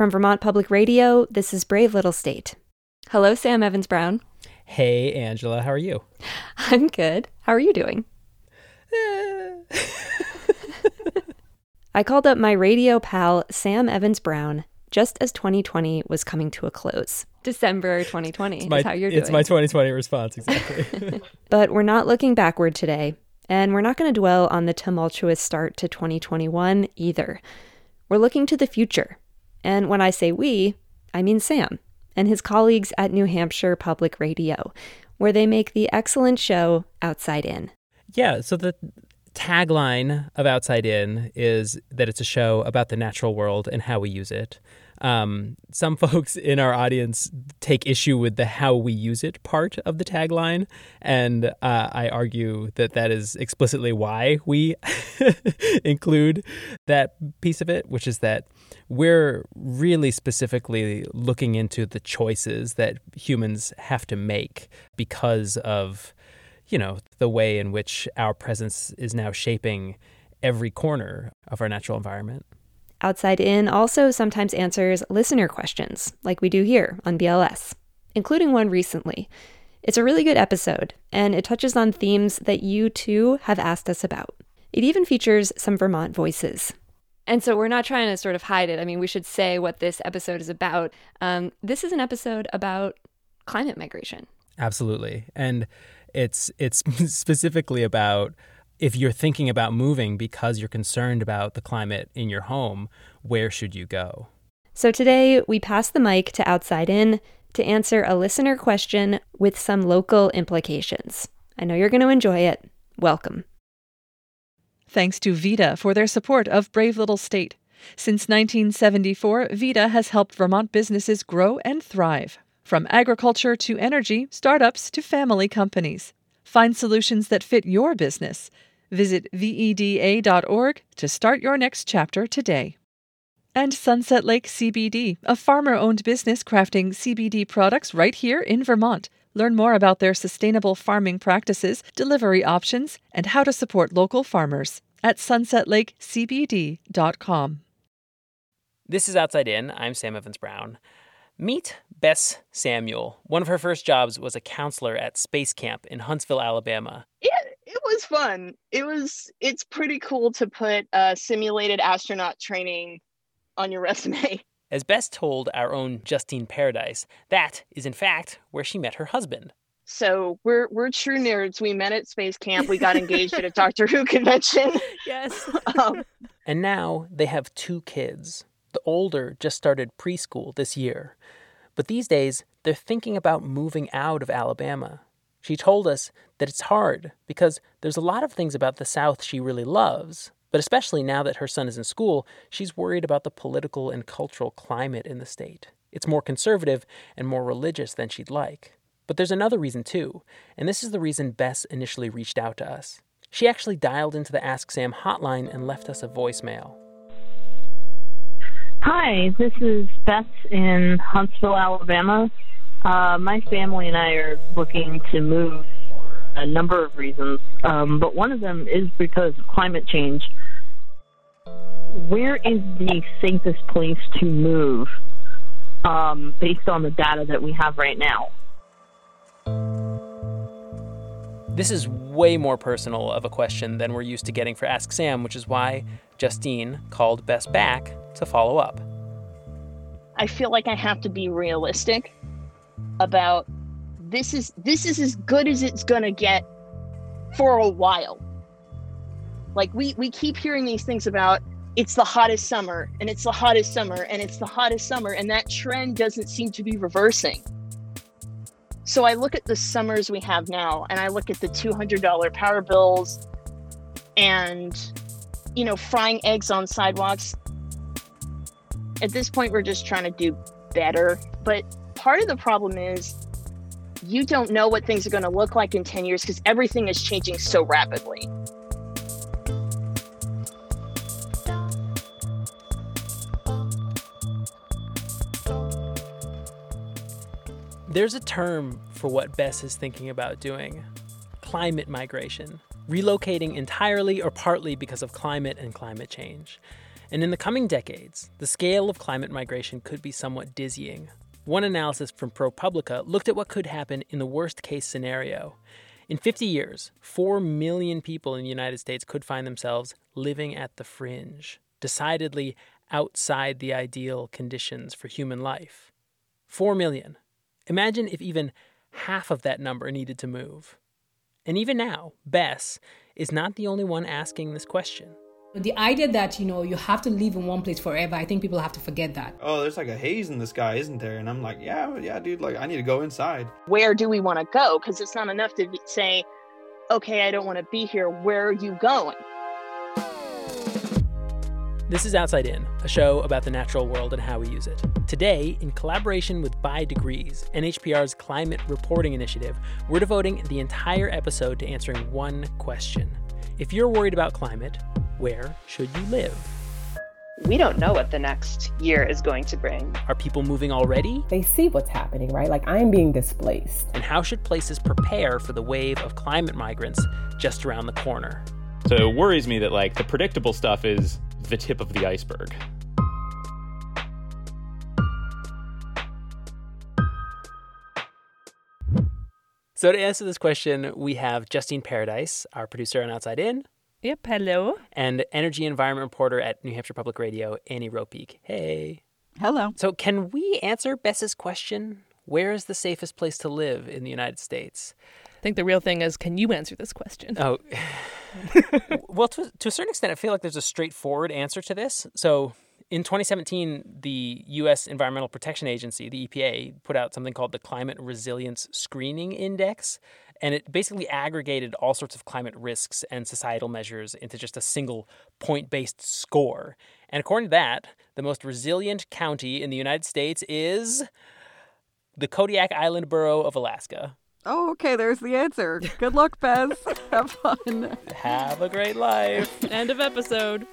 From Vermont Public Radio, this is Brave Little State. Hello, Sam Evans Brown. Hey, Angela, how are you? I'm good. How are you doing? Eh. I called up my radio pal, Sam Evans Brown, just as 2020 was coming to a close. December 2020 my, is how you're doing. It's my 2020 response, exactly. but we're not looking backward today, and we're not going to dwell on the tumultuous start to 2021 either. We're looking to the future and when I say we, I mean Sam and his colleagues at New Hampshire Public Radio, where they make the excellent show Outside In. Yeah, so the tagline of Outside In is that it's a show about the natural world and how we use it. Um, some folks in our audience take issue with the how we use it part of the tagline. And uh, I argue that that is explicitly why we include that piece of it, which is that we're really specifically looking into the choices that humans have to make because of, you know, the way in which our presence is now shaping every corner of our natural environment. Outside In also sometimes answers listener questions, like we do here on BLS, including one recently. It's a really good episode, and it touches on themes that you too have asked us about. It even features some Vermont voices. And so we're not trying to sort of hide it. I mean, we should say what this episode is about. Um, this is an episode about climate migration. Absolutely, and it's it's specifically about if you're thinking about moving because you're concerned about the climate in your home, where should you go? So today we pass the mic to Outside In to answer a listener question with some local implications. I know you're going to enjoy it. Welcome. Thanks to VEDA for their support of Brave Little State. Since 1974, VEDA has helped Vermont businesses grow and thrive. From agriculture to energy, startups to family companies. Find solutions that fit your business Visit VEDA.org to start your next chapter today. And Sunset Lake CBD, a farmer owned business crafting CBD products right here in Vermont. Learn more about their sustainable farming practices, delivery options, and how to support local farmers at sunsetlakecbd.com. This is Outside In. I'm Sam Evans Brown. Meet Bess Samuel. One of her first jobs was a counselor at Space Camp in Huntsville, Alabama. Yeah, it was fun. It was. It's pretty cool to put uh, simulated astronaut training on your resume. As Bess told our own Justine Paradise, that is in fact where she met her husband. So we're we're true nerds. We met at space camp. We got engaged at a Doctor Who convention. Yes. um, and now they have two kids. The older just started preschool this year. But these days, they're thinking about moving out of Alabama. She told us that it's hard because there's a lot of things about the South she really loves, but especially now that her son is in school, she's worried about the political and cultural climate in the state. It's more conservative and more religious than she'd like. But there's another reason too, and this is the reason Bess initially reached out to us. She actually dialed into the Ask Sam hotline and left us a voicemail. Hi, this is Bess in Huntsville, Alabama. Uh, my family and I are looking to move a number of reasons, um, but one of them is because of climate change. Where is the safest place to move um, based on the data that we have right now? This is way more personal of a question than we're used to getting for Ask Sam, which is why Justine called Bess back to follow up. I feel like I have to be realistic about this is this is as good as it's gonna get for a while. Like we we keep hearing these things about it's the hottest summer and it's the hottest summer and it's the hottest summer and that trend doesn't seem to be reversing. So I look at the summers we have now and I look at the $200 power bills and you know frying eggs on sidewalks At this point, we're just trying to do better. But part of the problem is you don't know what things are going to look like in 10 years because everything is changing so rapidly. There's a term for what Bess is thinking about doing climate migration, relocating entirely or partly because of climate and climate change. And in the coming decades, the scale of climate migration could be somewhat dizzying. One analysis from ProPublica looked at what could happen in the worst case scenario. In 50 years, 4 million people in the United States could find themselves living at the fringe, decidedly outside the ideal conditions for human life. 4 million. Imagine if even half of that number needed to move. And even now, Bess is not the only one asking this question. The idea that, you know, you have to live in one place forever, I think people have to forget that. Oh, there's like a haze in the sky, isn't there? And I'm like, yeah, yeah, dude, like I need to go inside. Where do we want to go? Because it's not enough to say, okay, I don't want to be here. Where are you going? This is Outside In, a show about the natural world and how we use it. Today, in collaboration with By Degrees, NHPR's climate reporting initiative, we're devoting the entire episode to answering one question. If you're worried about climate, where should you live? We don't know what the next year is going to bring. Are people moving already? They see what's happening, right? Like I'm being displaced. And how should places prepare for the wave of climate migrants just around the corner? So it worries me that like the predictable stuff is the tip of the iceberg. So to answer this question, we have Justine Paradise, our producer on Outside In. Yep, hello. And energy environment reporter at New Hampshire Public Radio, Annie Ropeek. Hey. Hello. So can we answer Bess's question? Where is the safest place to live in the United States? I think the real thing is, can you answer this question? Oh, well, to, to a certain extent, I feel like there's a straightforward answer to this. So, in 2017, the U.S. Environmental Protection Agency, the EPA, put out something called the Climate Resilience Screening Index. And it basically aggregated all sorts of climate risks and societal measures into just a single point based score. And according to that, the most resilient county in the United States is the Kodiak Island borough of Alaska. Oh, okay, there's the answer. Good luck, Bess. Have fun. Have a great life. End of episode.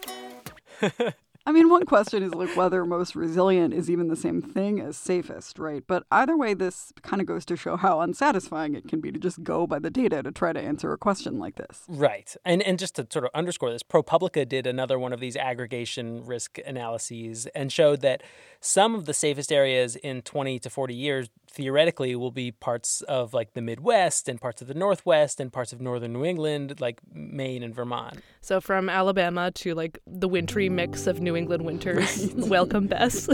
I mean, one question is like whether most resilient is even the same thing as safest, right? But either way, this kind of goes to show how unsatisfying it can be to just go by the data to try to answer a question like this. Right. And and just to sort of underscore this, ProPublica did another one of these aggregation risk analyses and showed that some of the safest areas in 20 to 40 years theoretically will be parts of like the Midwest and parts of the Northwest and parts of northern New England, like Maine and Vermont. So from Alabama to like the wintry mix of New England winters. Right. Welcome, Bess.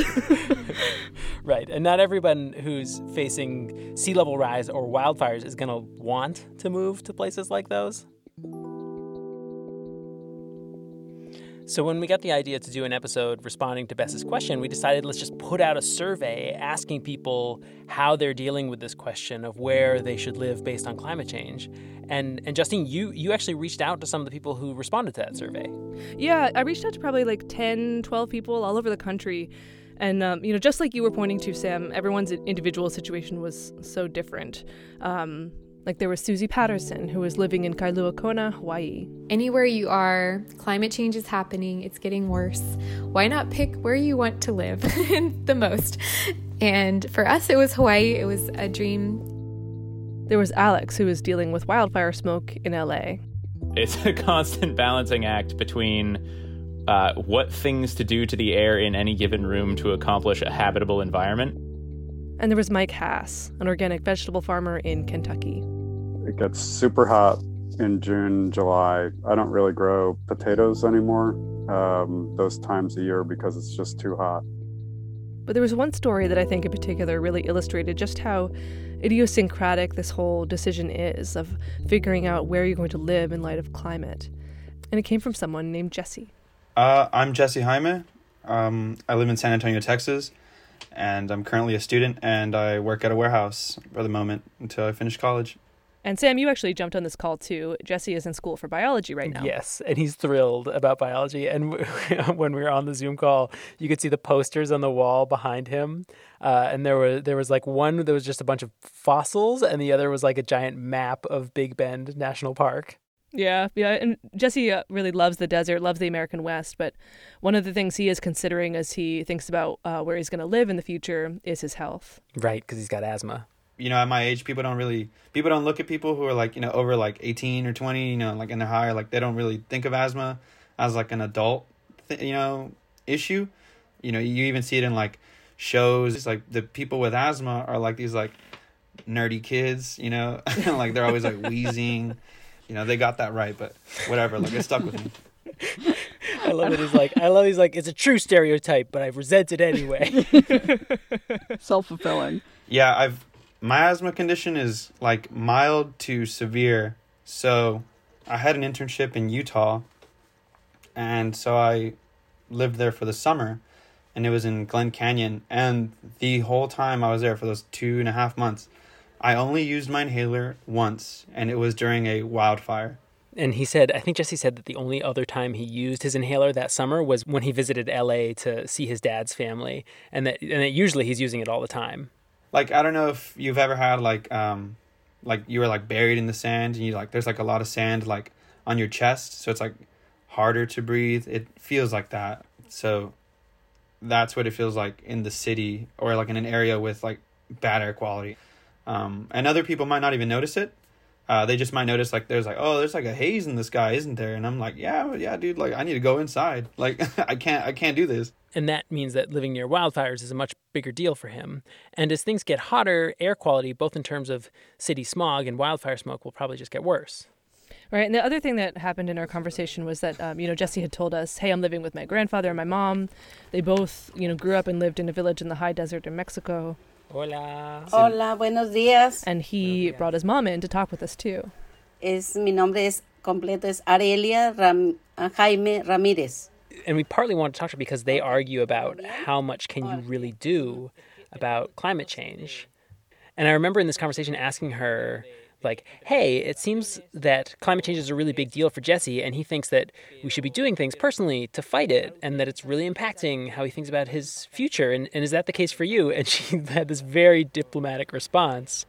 right. And not everyone who's facing sea level rise or wildfires is going to want to move to places like those. So, when we got the idea to do an episode responding to Bess's question, we decided let's just put out a survey asking people how they're dealing with this question of where they should live based on climate change. And and Justine, you you actually reached out to some of the people who responded to that survey. Yeah, I reached out to probably like 10, 12 people all over the country. And, um, you know, just like you were pointing to, Sam, everyone's individual situation was so different. Um, like there was Susie Patterson, who was living in Kailua Kona, Hawaii. Anywhere you are, climate change is happening, it's getting worse. Why not pick where you want to live the most? And for us, it was Hawaii. It was a dream. There was Alex, who was dealing with wildfire smoke in LA. It's a constant balancing act between uh, what things to do to the air in any given room to accomplish a habitable environment. And there was Mike Hass, an organic vegetable farmer in Kentucky. It gets super hot in June, July. I don't really grow potatoes anymore um, those times a year because it's just too hot. But there was one story that I think in particular really illustrated just how idiosyncratic this whole decision is of figuring out where you're going to live in light of climate. And it came from someone named Jesse. Uh, I'm Jesse Jaime. Um, I live in San Antonio, Texas, and I'm currently a student and I work at a warehouse for the moment until I finish college. And Sam, you actually jumped on this call too. Jesse is in school for biology right now. Yes, and he's thrilled about biology. And when we were on the Zoom call, you could see the posters on the wall behind him. Uh, and there was there was like one that was just a bunch of fossils, and the other was like a giant map of Big Bend National Park. Yeah, yeah, and Jesse uh, really loves the desert, loves the American West. But one of the things he is considering as he thinks about uh, where he's going to live in the future is his health. Right, because he's got asthma you know, at my age, people don't really people don't look at people who are like you know over like eighteen or twenty, you know, like in their higher, like they don't really think of asthma as like an adult, th- you know, issue. You know, you even see it in like shows. It's like the people with asthma are like these like nerdy kids, you know, like they're always like wheezing. You know, they got that right, but whatever. Like it stuck with me. I love it. He's like, I love. He's like, it's a true stereotype, but I resent it anyway. Self fulfilling. Yeah, I've my asthma condition is like mild to severe. So I had an internship in Utah and so I lived there for the summer and it was in Glen Canyon and the whole time I was there for those two and a half months I only used my inhaler once and it was during a wildfire. And he said, I think Jesse said that the only other time he used his inhaler that summer was when he visited LA to see his dad's family, and that and that usually he's using it all the time. Like I don't know if you've ever had like um like you were like buried in the sand and you like there's like a lot of sand like on your chest so it's like harder to breathe. It feels like that. So that's what it feels like in the city or like in an area with like bad air quality um and other people might not even notice it uh, they just might notice like there's like oh there's like a haze in the sky isn't there and i'm like yeah yeah dude like i need to go inside like i can't i can't do this and that means that living near wildfires is a much bigger deal for him and as things get hotter air quality both in terms of city smog and wildfire smoke will probably just get worse Right. And the other thing that happened in our conversation was that, um, you know, Jesse had told us, hey, I'm living with my grandfather and my mom. They both, you know, grew up and lived in a village in the high desert in Mexico. Hola. Hola, buenos días. And he brought his mom in to talk with us too. Es mi nombre es completo es Arelia Ram, uh, Jaime Ramirez. And we partly want to talk to her because they argue about how much can you really do about climate change. And I remember in this conversation asking her like, hey, it seems that climate change is a really big deal for Jesse, and he thinks that we should be doing things personally to fight it, and that it's really impacting how he thinks about his future. And, and is that the case for you? And she had this very diplomatic response.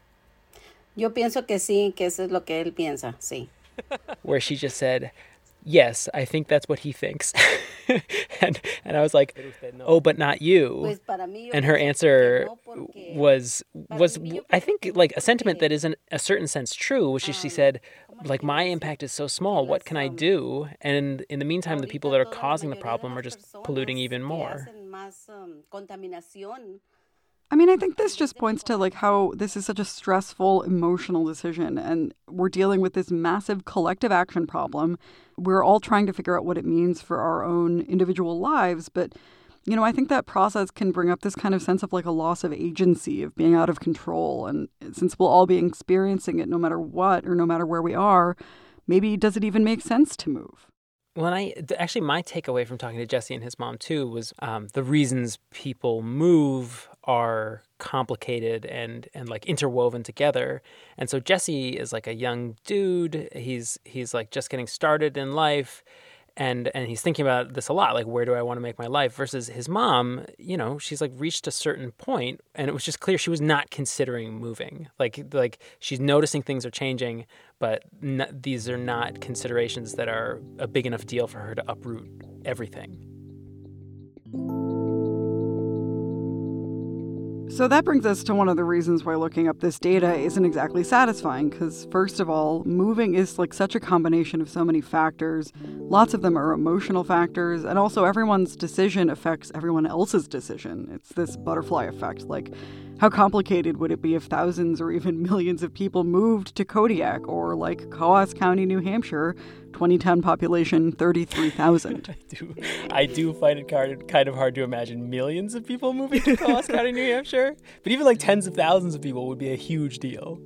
Yo pienso que sí, que eso es lo que él piensa, sí. Where she just said, yes, I think that's what he thinks. and and I was like, oh, but not you. And her answer was was I think like a sentiment that is in a certain sense true, which is she said, like my impact is so small, what can I do? And in the meantime, the people that are causing the problem are just polluting even more. I mean, I think this just points to like how this is such a stressful emotional decision and we're dealing with this massive collective action problem. We're all trying to figure out what it means for our own individual lives, but you know, I think that process can bring up this kind of sense of like a loss of agency, of being out of control. And since we'll all be experiencing it no matter what or no matter where we are, maybe does it even make sense to move? Well, I actually my takeaway from talking to Jesse and his mom too was um, the reasons people move are complicated and and like interwoven together. And so Jesse is like a young dude. He's he's like just getting started in life and and he's thinking about this a lot like where do i want to make my life versus his mom you know she's like reached a certain point and it was just clear she was not considering moving like like she's noticing things are changing but n- these are not considerations that are a big enough deal for her to uproot everything So that brings us to one of the reasons why looking up this data isn't exactly satisfying because first of all, moving is like such a combination of so many factors. Lots of them are emotional factors and also everyone's decision affects everyone else's decision. It's this butterfly effect like how complicated would it be if thousands or even millions of people moved to Kodiak or like Coos County, New Hampshire, 2010 population 33,000? I do, I do find it kind of hard to imagine millions of people moving to Coos County, New Hampshire, but even like tens of thousands of people would be a huge deal.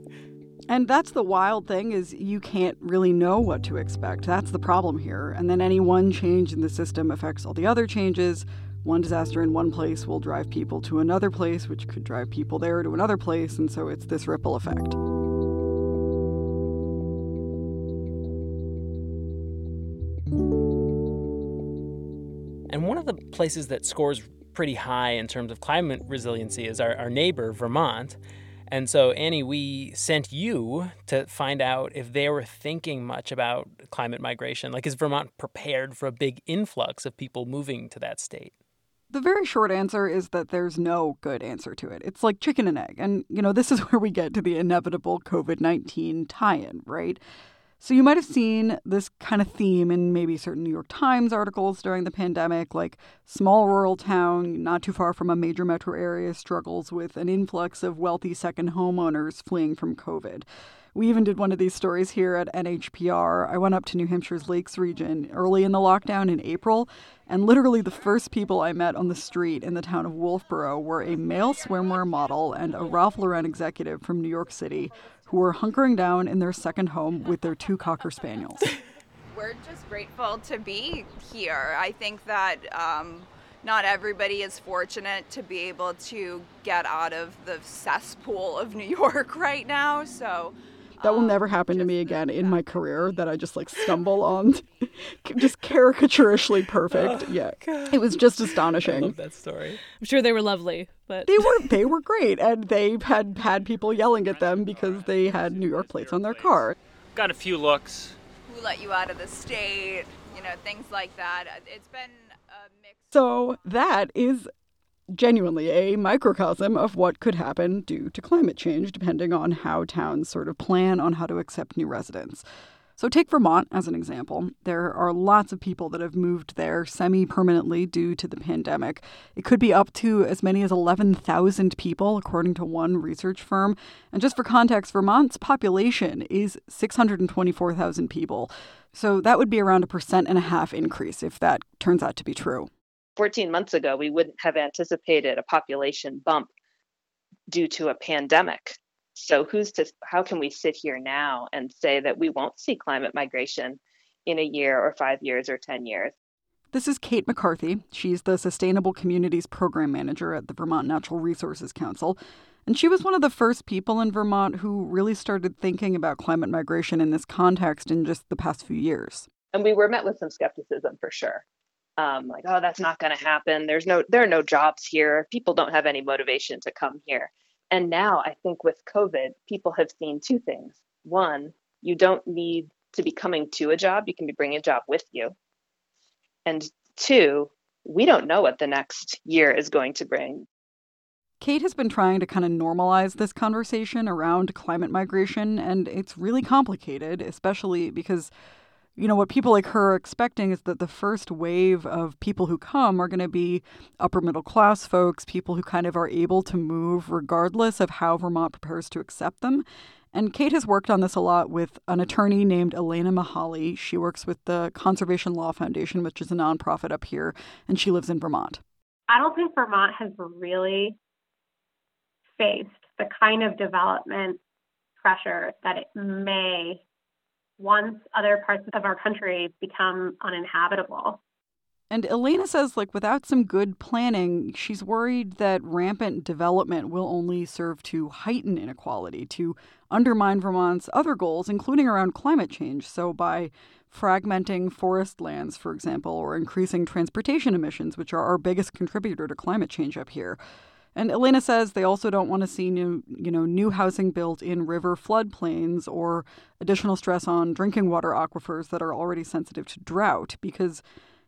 And that's the wild thing is you can't really know what to expect. That's the problem here. And then any one change in the system affects all the other changes, one disaster in one place will drive people to another place, which could drive people there to another place, and so it's this ripple effect. Places that scores pretty high in terms of climate resiliency is our, our neighbor, Vermont. And so, Annie, we sent you to find out if they were thinking much about climate migration. Like, is Vermont prepared for a big influx of people moving to that state? The very short answer is that there's no good answer to it. It's like chicken and egg. And, you know, this is where we get to the inevitable COVID 19 tie in, right? So you might have seen this kind of theme in maybe certain New York Times articles during the pandemic, like small rural town not too far from a major metro area struggles with an influx of wealthy second homeowners fleeing from COVID. We even did one of these stories here at NHPR. I went up to New Hampshire's Lakes region early in the lockdown in April, and literally the first people I met on the street in the town of Wolfeboro were a male swimwear model and a Ralph Lauren executive from New York City who were hunkering down in their second home with their two cocker spaniels. We're just grateful to be here. I think that um, not everybody is fortunate to be able to get out of the cesspool of New York right now. So that will never happen to me again in my career that I just like stumble on just caricaturishly perfect. Yeah. It was just astonishing. I love that story. I'm sure they were lovely, but they were they were great and they had had people yelling at them because they had New York plates on their car. Got a few looks. Who let you out of the state? You know, things like that. It's been a mix. So that is genuinely a microcosm of what could happen due to climate change, depending on how towns sort of plan on how to accept new residents. So, take Vermont as an example. There are lots of people that have moved there semi permanently due to the pandemic. It could be up to as many as 11,000 people, according to one research firm. And just for context, Vermont's population is 624,000 people. So, that would be around a percent and a half increase if that turns out to be true. 14 months ago, we wouldn't have anticipated a population bump due to a pandemic. So who's to how can we sit here now and say that we won't see climate migration in a year or 5 years or 10 years? This is Kate McCarthy. She's the Sustainable Communities Program Manager at the Vermont Natural Resources Council. And she was one of the first people in Vermont who really started thinking about climate migration in this context in just the past few years. And we were met with some skepticism for sure um, like oh that's not going to happen there's no there are no jobs here people don't have any motivation to come here and now i think with covid people have seen two things. One you don't need to be coming to a job you can be bringing a job with you. And two we don't know what the next year is going to bring. Kate has been trying to kind of normalize this conversation around climate migration, and it's really complicated, especially because you know, what people like her are expecting is that the first wave of people who come are going to be upper middle class folks, people who kind of are able to move regardless of how Vermont prepares to accept them. And Kate has worked on this a lot with an attorney named Elena Mihaly. She works with the Conservation Law Foundation, which is a nonprofit up here, and she lives in Vermont. I don't think Vermont has really faced the kind of development pressure that it may once other parts of our country become uninhabitable. And Elena says, like, without some good planning, she's worried that rampant development will only serve to heighten inequality, to undermine Vermont's other goals, including around climate change. So, by fragmenting forest lands, for example, or increasing transportation emissions, which are our biggest contributor to climate change up here, and Elena says they also don't want to see new, you know, new housing built in river floodplains or additional stress on drinking water aquifers that are already sensitive to drought because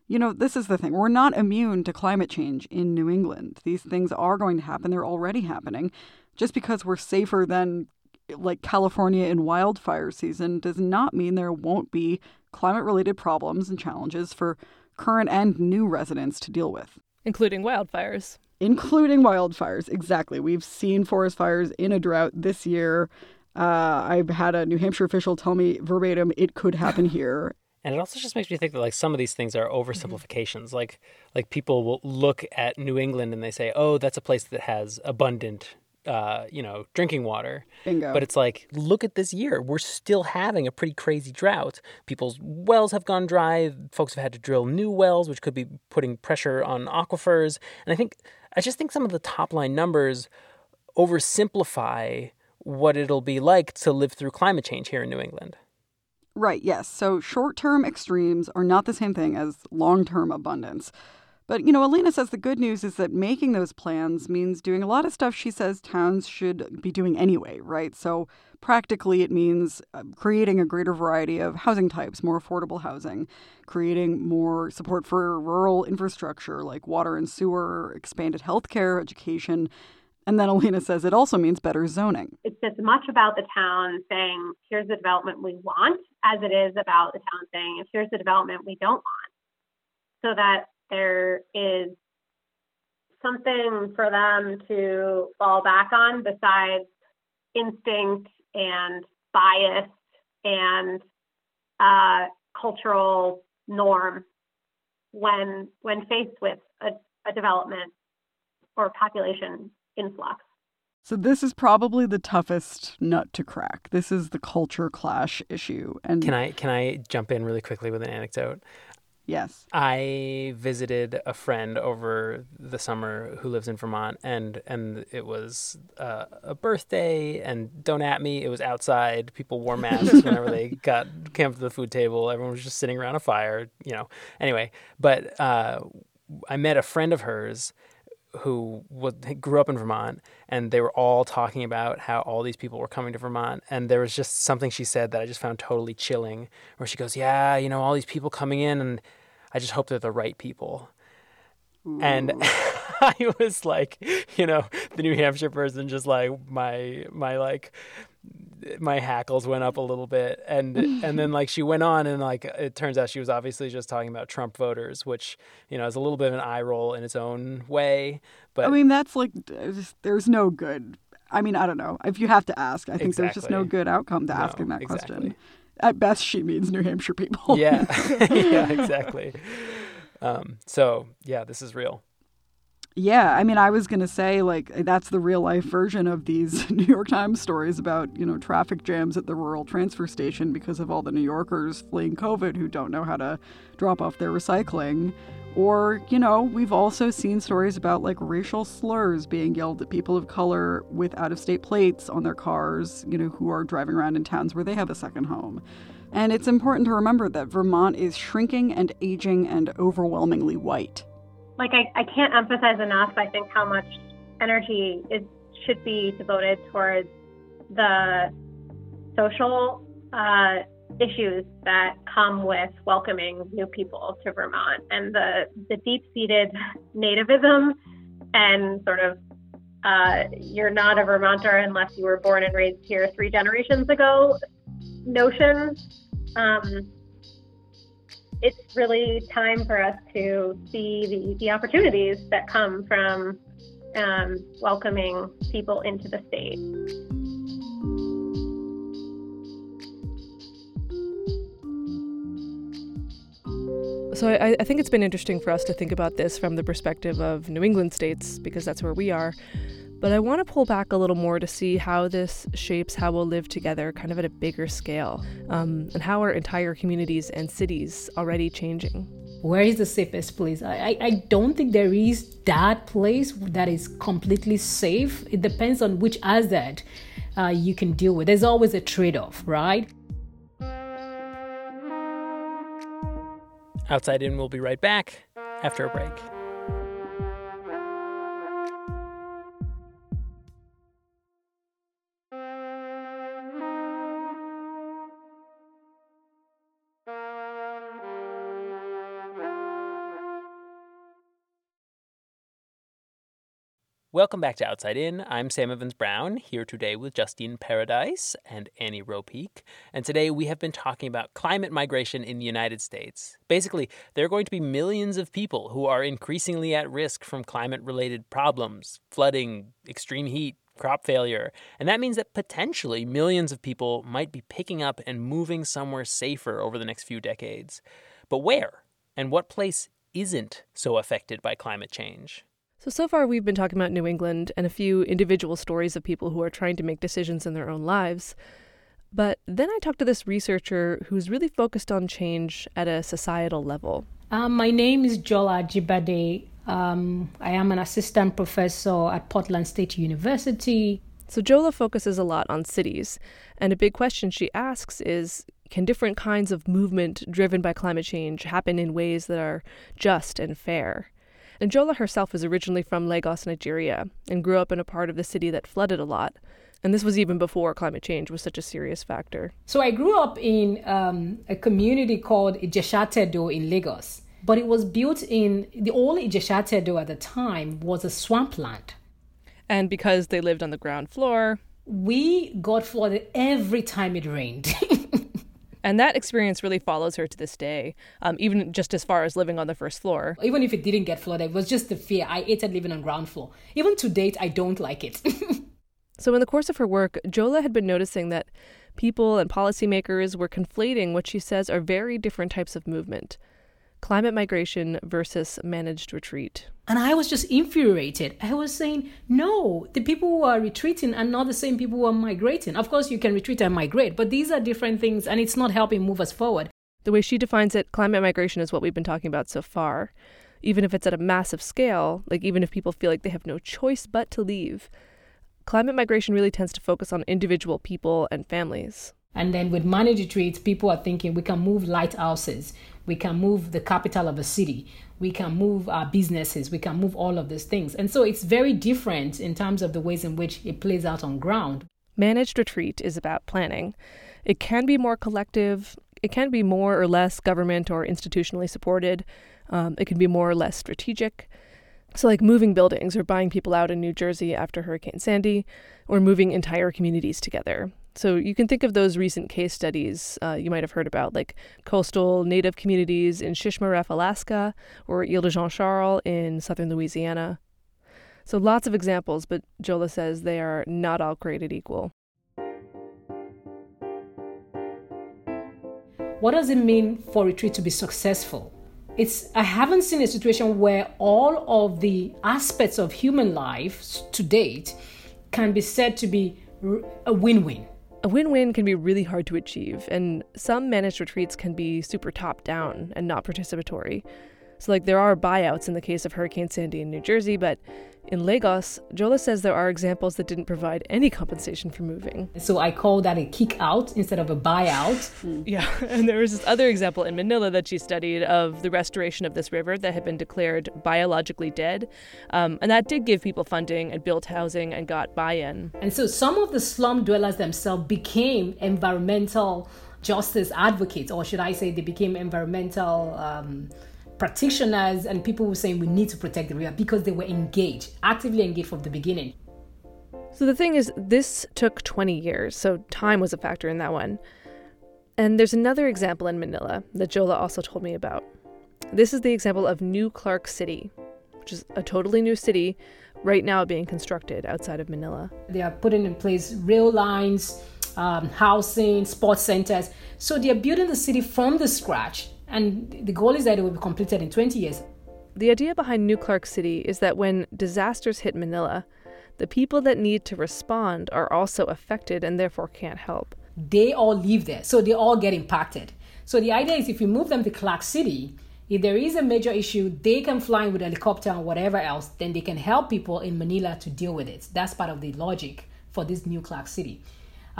you know, this is the thing. We're not immune to climate change in New England. These things are going to happen. They're already happening. Just because we're safer than like California in wildfire season does not mean there won't be climate related problems and challenges for current and new residents to deal with, including wildfires including wildfires. Exactly. We've seen forest fires in a drought this year. Uh, I've had a New Hampshire official tell me verbatim it could happen here. And it also just makes me think that like some of these things are oversimplifications. Mm-hmm. Like like people will look at New England and they say, "Oh, that's a place that has abundant uh, you know, drinking water. Bingo. But it's like, look at this year. We're still having a pretty crazy drought. People's wells have gone dry. Folks have had to drill new wells, which could be putting pressure on aquifers. And I think I just think some of the top line numbers oversimplify what it'll be like to live through climate change here in New England. Right, yes. So short term extremes are not the same thing as long term abundance. But, you know, Elena says the good news is that making those plans means doing a lot of stuff she says towns should be doing anyway, right? So practically, it means uh, creating a greater variety of housing types, more affordable housing, creating more support for rural infrastructure like water and sewer, expanded healthcare, education. And then Elena says it also means better zoning. It's as much about the town saying, here's the development we want, as it is about the town saying, here's the development we don't want. So that there is something for them to fall back on besides instinct and bias and uh, cultural norm when when faced with a, a development or population influx. So this is probably the toughest nut to crack. This is the culture clash issue. And can I can I jump in really quickly with an anecdote? Yes. I visited a friend over the summer who lives in Vermont, and and it was uh, a birthday. And don't at me, it was outside. People wore masks whenever they got came to the food table. Everyone was just sitting around a fire, you know. Anyway, but uh, I met a friend of hers who was, grew up in Vermont, and they were all talking about how all these people were coming to Vermont. And there was just something she said that I just found totally chilling, where she goes, "Yeah, you know, all these people coming in, and I just hope they're the right people." Ooh. And I was like, you know, the New Hampshire person, just like my my like my hackles went up a little bit and and then like she went on and like it turns out she was obviously just talking about Trump voters which you know is a little bit of an eye roll in its own way but I mean that's like there's no good I mean I don't know if you have to ask I think exactly. there's just no good outcome to no, asking that exactly. question at best she means New Hampshire people. Yeah. Yeah exactly. Um, so yeah this is real. Yeah, I mean, I was going to say, like, that's the real life version of these New York Times stories about, you know, traffic jams at the rural transfer station because of all the New Yorkers fleeing COVID who don't know how to drop off their recycling. Or, you know, we've also seen stories about, like, racial slurs being yelled at people of color with out of state plates on their cars, you know, who are driving around in towns where they have a second home. And it's important to remember that Vermont is shrinking and aging and overwhelmingly white like I, I can't emphasize enough i think how much energy is should be devoted towards the social uh, issues that come with welcoming new people to vermont and the the deep-seated nativism and sort of uh, you're not a vermonter unless you were born and raised here three generations ago notion um, it's really time for us to see the, the opportunities that come from um, welcoming people into the state. So I, I, think it's been interesting for us to think about this from the perspective of New England states because that's where we are. But I want to pull back a little more to see how this shapes how we'll live together, kind of at a bigger scale, um, and how our entire communities and cities already changing. Where is the safest place? I, I don't think there is that place that is completely safe. It depends on which asset uh, you can deal with. There's always a trade off, right? Outside In will be right back after a break. Welcome back to Outside In. I'm Sam Evans Brown, here today with Justine Paradise and Annie Ropeek. And today we have been talking about climate migration in the United States. Basically, there are going to be millions of people who are increasingly at risk from climate related problems flooding, extreme heat, crop failure. And that means that potentially millions of people might be picking up and moving somewhere safer over the next few decades. But where? And what place isn't so affected by climate change? So, so far we've been talking about New England and a few individual stories of people who are trying to make decisions in their own lives. But then I talked to this researcher who's really focused on change at a societal level. Um, my name is Jola Ajibade. Um, I am an assistant professor at Portland State University. So Jola focuses a lot on cities, and a big question she asks is can different kinds of movement driven by climate change happen in ways that are just and fair? And Jola herself was originally from Lagos, Nigeria, and grew up in a part of the city that flooded a lot. And this was even before climate change was such a serious factor. So I grew up in um, a community called Ijeshatedo in Lagos. But it was built in the old Ijeshatedo at the time was a swampland. And because they lived on the ground floor, we got flooded every time it rained. and that experience really follows her to this day, um, even just as far as living on the first floor. Even if it didn't get flooded, it was just the fear. I hated living on ground floor. Even to date, I don't like it. so, in the course of her work, Jola had been noticing that people and policymakers were conflating what she says are very different types of movement climate migration versus managed retreat. And I was just infuriated. I was saying, no, the people who are retreating are not the same people who are migrating. Of course, you can retreat and migrate, but these are different things, and it's not helping move us forward. The way she defines it, climate migration is what we've been talking about so far. Even if it's at a massive scale, like even if people feel like they have no choice but to leave, climate migration really tends to focus on individual people and families. And then with managed retreats, people are thinking we can move lighthouses, we can move the capital of a city, we can move our businesses, we can move all of these things. And so it's very different in terms of the ways in which it plays out on ground. Managed retreat is about planning. It can be more collective, it can be more or less government or institutionally supported, um, it can be more or less strategic. So, like moving buildings or buying people out in New Jersey after Hurricane Sandy, or moving entire communities together. So you can think of those recent case studies uh, you might have heard about, like coastal native communities in Shishmaref, Alaska, or Ile de Jean Charles in southern Louisiana. So lots of examples, but Jola says they are not all created equal. What does it mean for retreat to be successful? It's I haven't seen a situation where all of the aspects of human life to date can be said to be a win-win. A win win can be really hard to achieve, and some managed retreats can be super top down and not participatory. So, like, there are buyouts in the case of Hurricane Sandy in New Jersey, but in Lagos, Jola says there are examples that didn't provide any compensation for moving. So I call that a kick out instead of a buyout. Yeah, and there was this other example in Manila that she studied of the restoration of this river that had been declared biologically dead. Um, and that did give people funding and built housing and got buy in. And so some of the slum dwellers themselves became environmental justice advocates, or should I say, they became environmental. Um, practitioners and people were saying we need to protect the river because they were engaged, actively engaged from the beginning. So the thing is, this took 20 years, so time was a factor in that one. And there's another example in Manila that Jola also told me about. This is the example of New Clark City, which is a totally new city right now being constructed outside of Manila. They are putting in place rail lines, um, housing, sports centers. So they are building the city from the scratch and the goal is that it will be completed in 20 years. The idea behind New Clark City is that when disasters hit Manila, the people that need to respond are also affected and therefore can't help. They all live there, so they all get impacted. So the idea is if you move them to Clark City, if there is a major issue, they can fly in with a helicopter or whatever else, then they can help people in Manila to deal with it. That's part of the logic for this new Clark City.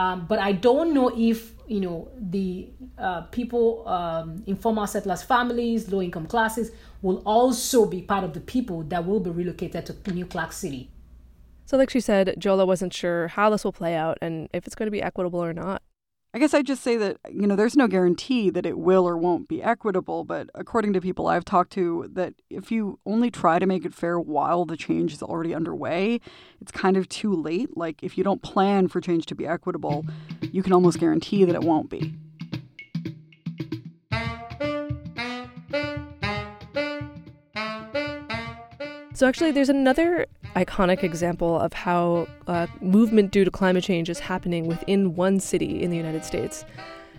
Um, but I don't know if you know the uh, people, um, informal settlers, families, low income classes will also be part of the people that will be relocated to New Clark City. So, like she said, Jola wasn't sure how this will play out and if it's going to be equitable or not. I guess I'd just say that, you know, there's no guarantee that it will or won't be equitable, but according to people I've talked to, that if you only try to make it fair while the change is already underway, it's kind of too late. Like, if you don't plan for change to be equitable, you can almost guarantee that it won't be. So, actually, there's another iconic example of how uh, movement due to climate change is happening within one city in the United States.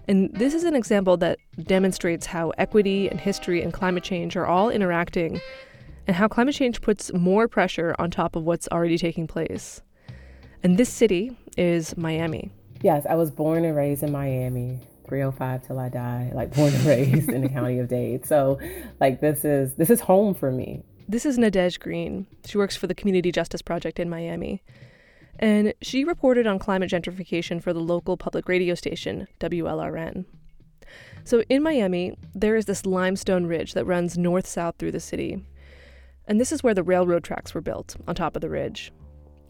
And this is an example that demonstrates how equity and history and climate change are all interacting, and how climate change puts more pressure on top of what's already taking place. And this city is Miami. Yes, I was born and raised in Miami. 305 till I die, like born and raised in the county of Dade. So, like this is this is home for me. This is Nadege Green. She works for the Community Justice Project in Miami. And she reported on climate gentrification for the local public radio station, WLRN. So in Miami, there is this limestone ridge that runs north south through the city. And this is where the railroad tracks were built, on top of the ridge.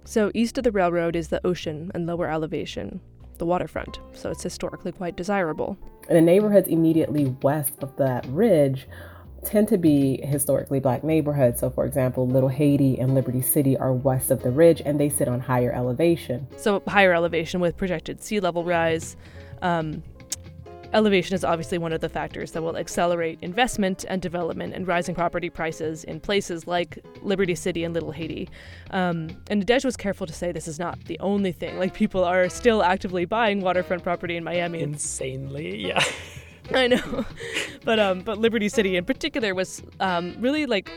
So, east of the railroad is the ocean and lower elevation, the waterfront, so it's historically quite desirable. And the neighborhoods immediately west of that ridge tend to be historically black neighborhoods. So, for example, Little Haiti and Liberty City are west of the ridge and they sit on higher elevation. So, higher elevation with projected sea level rise. Um, elevation is obviously one of the factors that will accelerate investment and development and rising property prices in places like Liberty City and Little Haiti. Um, and Nadege was careful to say this is not the only thing. Like, people are still actively buying waterfront property in Miami. Insanely, yeah. I know, but um, but Liberty City in particular was um, really like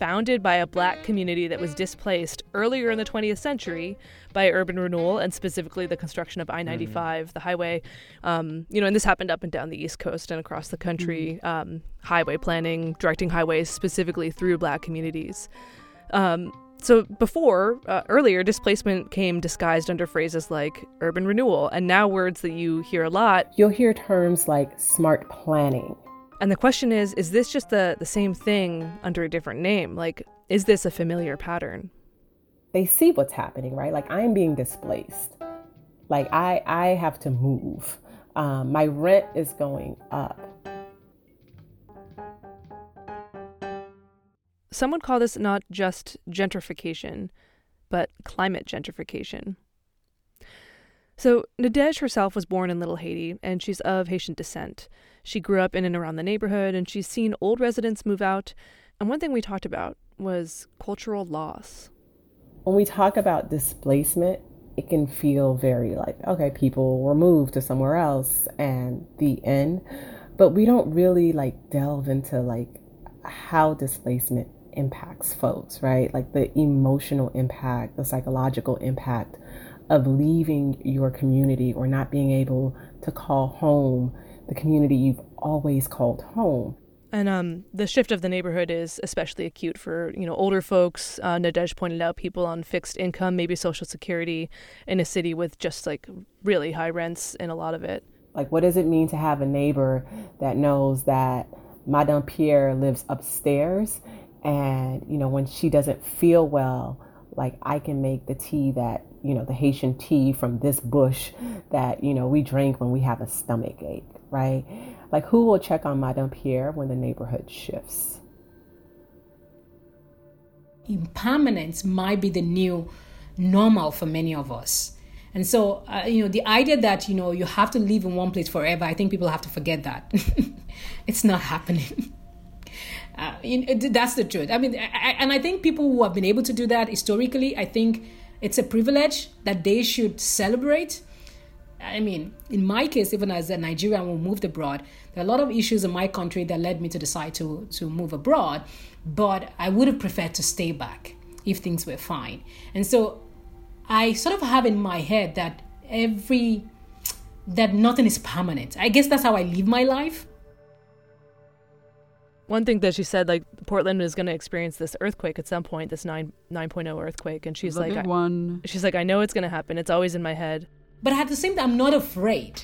founded by a black community that was displaced earlier in the 20th century by urban renewal and specifically the construction of I-95, mm. the highway. Um, you know, and this happened up and down the East Coast and across the country. Mm. Um, highway planning, directing highways specifically through black communities. Um, so before, uh, earlier, displacement came disguised under phrases like urban renewal, and now words that you hear a lot. You'll hear terms like smart planning. And the question is is this just the, the same thing under a different name? Like, is this a familiar pattern? They see what's happening, right? Like, I am being displaced. Like, I, I have to move. Um, my rent is going up. Some would call this not just gentrification, but climate gentrification. So, Nadege herself was born in Little Haiti, and she's of Haitian descent. She grew up in and around the neighborhood, and she's seen old residents move out. And one thing we talked about was cultural loss. When we talk about displacement, it can feel very like, okay, people were moved to somewhere else and the end. But we don't really like delve into like how displacement impacts folks, right? Like the emotional impact, the psychological impact of leaving your community or not being able to call home the community you've always called home. And um, the shift of the neighborhood is especially acute for you know older folks. Uh, Nadege pointed out people on fixed income, maybe Social Security, in a city with just like really high rents in a lot of it. Like, what does it mean to have a neighbor that knows that Madame Pierre lives upstairs and, you know, when she doesn't feel well, like I can make the tea that, you know, the Haitian tea from this bush that, you know, we drink when we have a stomach ache, right? Like who will check on Madame Pierre when the neighborhood shifts? Impermanence might be the new normal for many of us. And so, uh, you know, the idea that, you know, you have to live in one place forever, I think people have to forget that. it's not happening. Uh, that's the truth. I mean, I, and I think people who have been able to do that historically, I think it's a privilege that they should celebrate. I mean, in my case, even as a Nigerian who moved abroad, there are a lot of issues in my country that led me to decide to, to move abroad, but I would have preferred to stay back if things were fine. And so I sort of have in my head that every, that nothing is permanent. I guess that's how I live my life one thing that she said, like Portland is going to experience this earthquake at some point, this nine nine oh earthquake, and she's the like, big one. she's like, I know it's going to happen. It's always in my head. But at the same time, I'm not afraid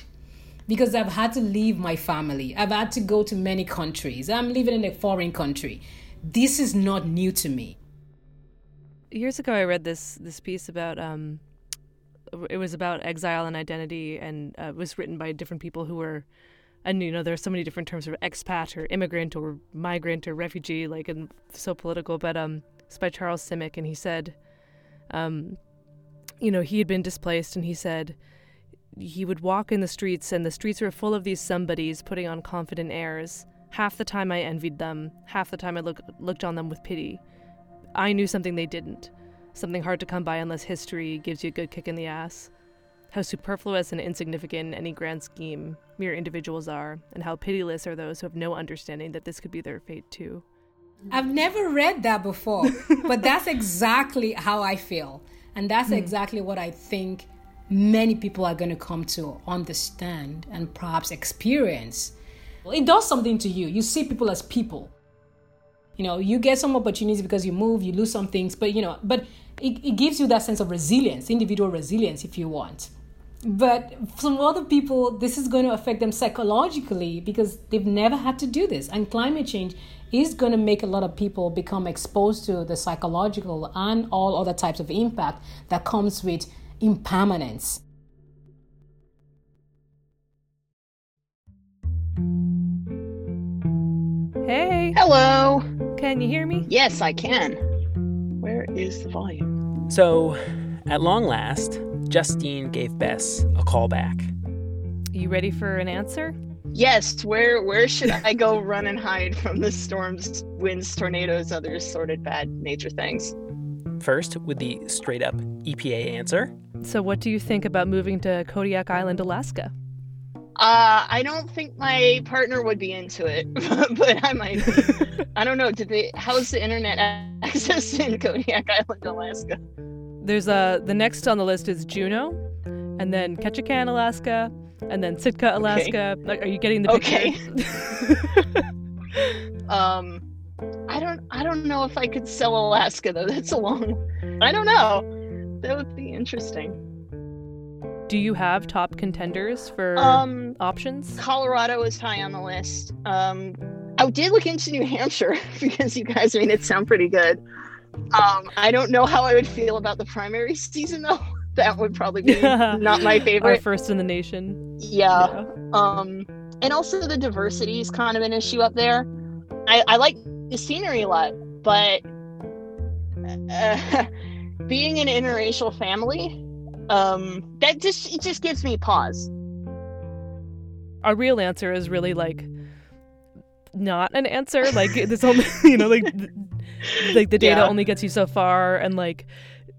because I've had to leave my family. I've had to go to many countries. I'm living in a foreign country. This is not new to me. Years ago, I read this this piece about um, it was about exile and identity, and uh, it was written by different people who were and you know there's so many different terms of expat or immigrant or migrant or refugee like and so political but um it's by charles simic and he said um you know he had been displaced and he said he would walk in the streets and the streets were full of these somebodies putting on confident airs. Half the time i envied them. Half the time i look, looked on them with pity. I knew something they didn't. Something hard to come by unless history gives you a good kick in the ass. How superfluous and insignificant in any grand scheme mere individuals are, and how pitiless are those who have no understanding that this could be their fate too. I've never read that before, but that's exactly how I feel. And that's mm. exactly what I think many people are going to come to understand and perhaps experience. It does something to you. You see people as people. You know, you get some opportunities because you move, you lose some things, but you know, but it, it gives you that sense of resilience, individual resilience, if you want. But some other people, this is going to affect them psychologically because they've never had to do this. And climate change is going to make a lot of people become exposed to the psychological and all other types of impact that comes with impermanence. Hey. Hello. Can you hear me? Yes, I can. Where is the volume? So, at long last, Justine gave Bess a call back. You ready for an answer? Yes, where where should I go run and hide from the storms, winds, tornadoes, other assorted bad nature things? First, with the straight up EPA answer. So, what do you think about moving to Kodiak Island, Alaska? Uh, I don't think my partner would be into it, but I might. I don't know. Did they? How's the internet access in Kodiak Island, Alaska? There's a the next on the list is Juneau, and then Ketchikan, Alaska, and then Sitka, Alaska. Okay. Are you getting the picture? Okay. um, I don't. I don't know if I could sell Alaska though. That's a long. I don't know. That would be interesting. Do you have top contenders for um, options? Colorado is high on the list. Um, I did look into New Hampshire because you guys made it sound pretty good. Um, I don't know how I would feel about the primary season though. that would probably be not my favorite. Our first in the nation. Yeah. yeah. Um, and also the diversity is kind of an issue up there. I, I like the scenery a lot, but uh, being an interracial family um that just it just gives me pause our real answer is really like not an answer like this only you know like like the data yeah. only gets you so far and like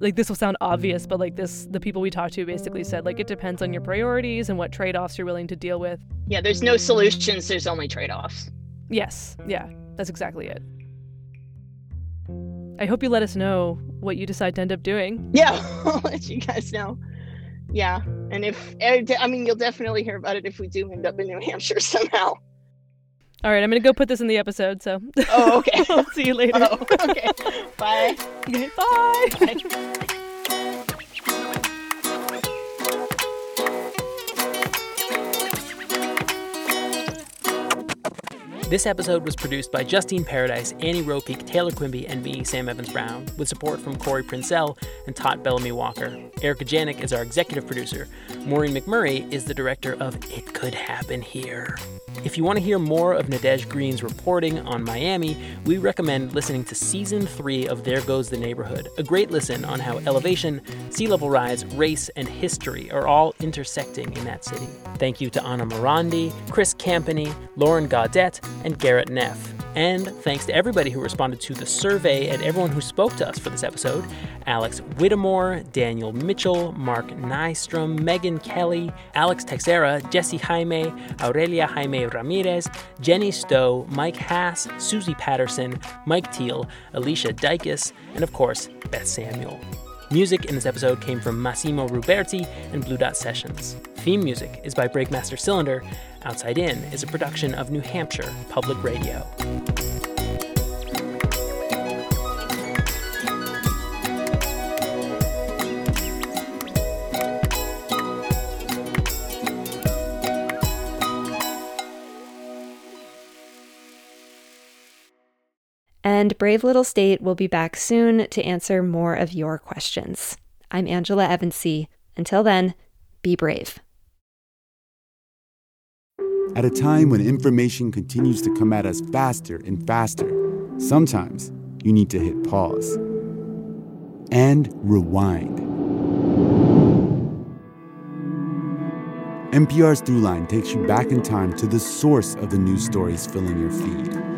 like this will sound obvious but like this the people we talked to basically said like it depends on your priorities and what trade-offs you're willing to deal with yeah there's no solutions there's only trade-offs yes yeah that's exactly it I hope you let us know what you decide to end up doing. Yeah, I'll let you guys know. Yeah, and if I mean, you'll definitely hear about it if we do end up in New Hampshire somehow. All right, I'm gonna go put this in the episode. So. Oh, okay. I'll see you later. Oh, okay. Bye. Okay, bye. Bye. This episode was produced by Justine Paradis, Annie Ropeik, Taylor Quimby, and me, Sam Evans Brown, with support from Corey Princell and Todd Bellamy Walker. Erika Janik is our executive producer. Maureen McMurray is the director of It Could Happen Here. If you want to hear more of Nadege Green's reporting on Miami, we recommend listening to season three of There Goes the Neighborhood, a great listen on how elevation, sea level rise, race, and history are all intersecting in that city. Thank you to Anna Morandi, Chris Campany, Lauren Gaudet, and Garrett Neff. And thanks to everybody who responded to the survey and everyone who spoke to us for this episode Alex Whittemore, Daniel Mitchell, Mark Nystrom, Megan Kelly, Alex Texera, Jesse Jaime, Aurelia Jaime Ramirez, Jenny Stowe, Mike Hass, Susie Patterson, Mike Teal, Alicia Dykes, and of course, Bess Samuel. Music in this episode came from Massimo Ruberti and Blue Dot Sessions. Theme music is by Breakmaster Cylinder. Outside In is a production of New Hampshire Public Radio. And Brave Little State will be back soon to answer more of your questions. I'm Angela Evancie. Until then, be brave. At a time when information continues to come at us faster and faster, sometimes you need to hit pause and rewind. NPR's Throughline takes you back in time to the source of the news stories filling your feed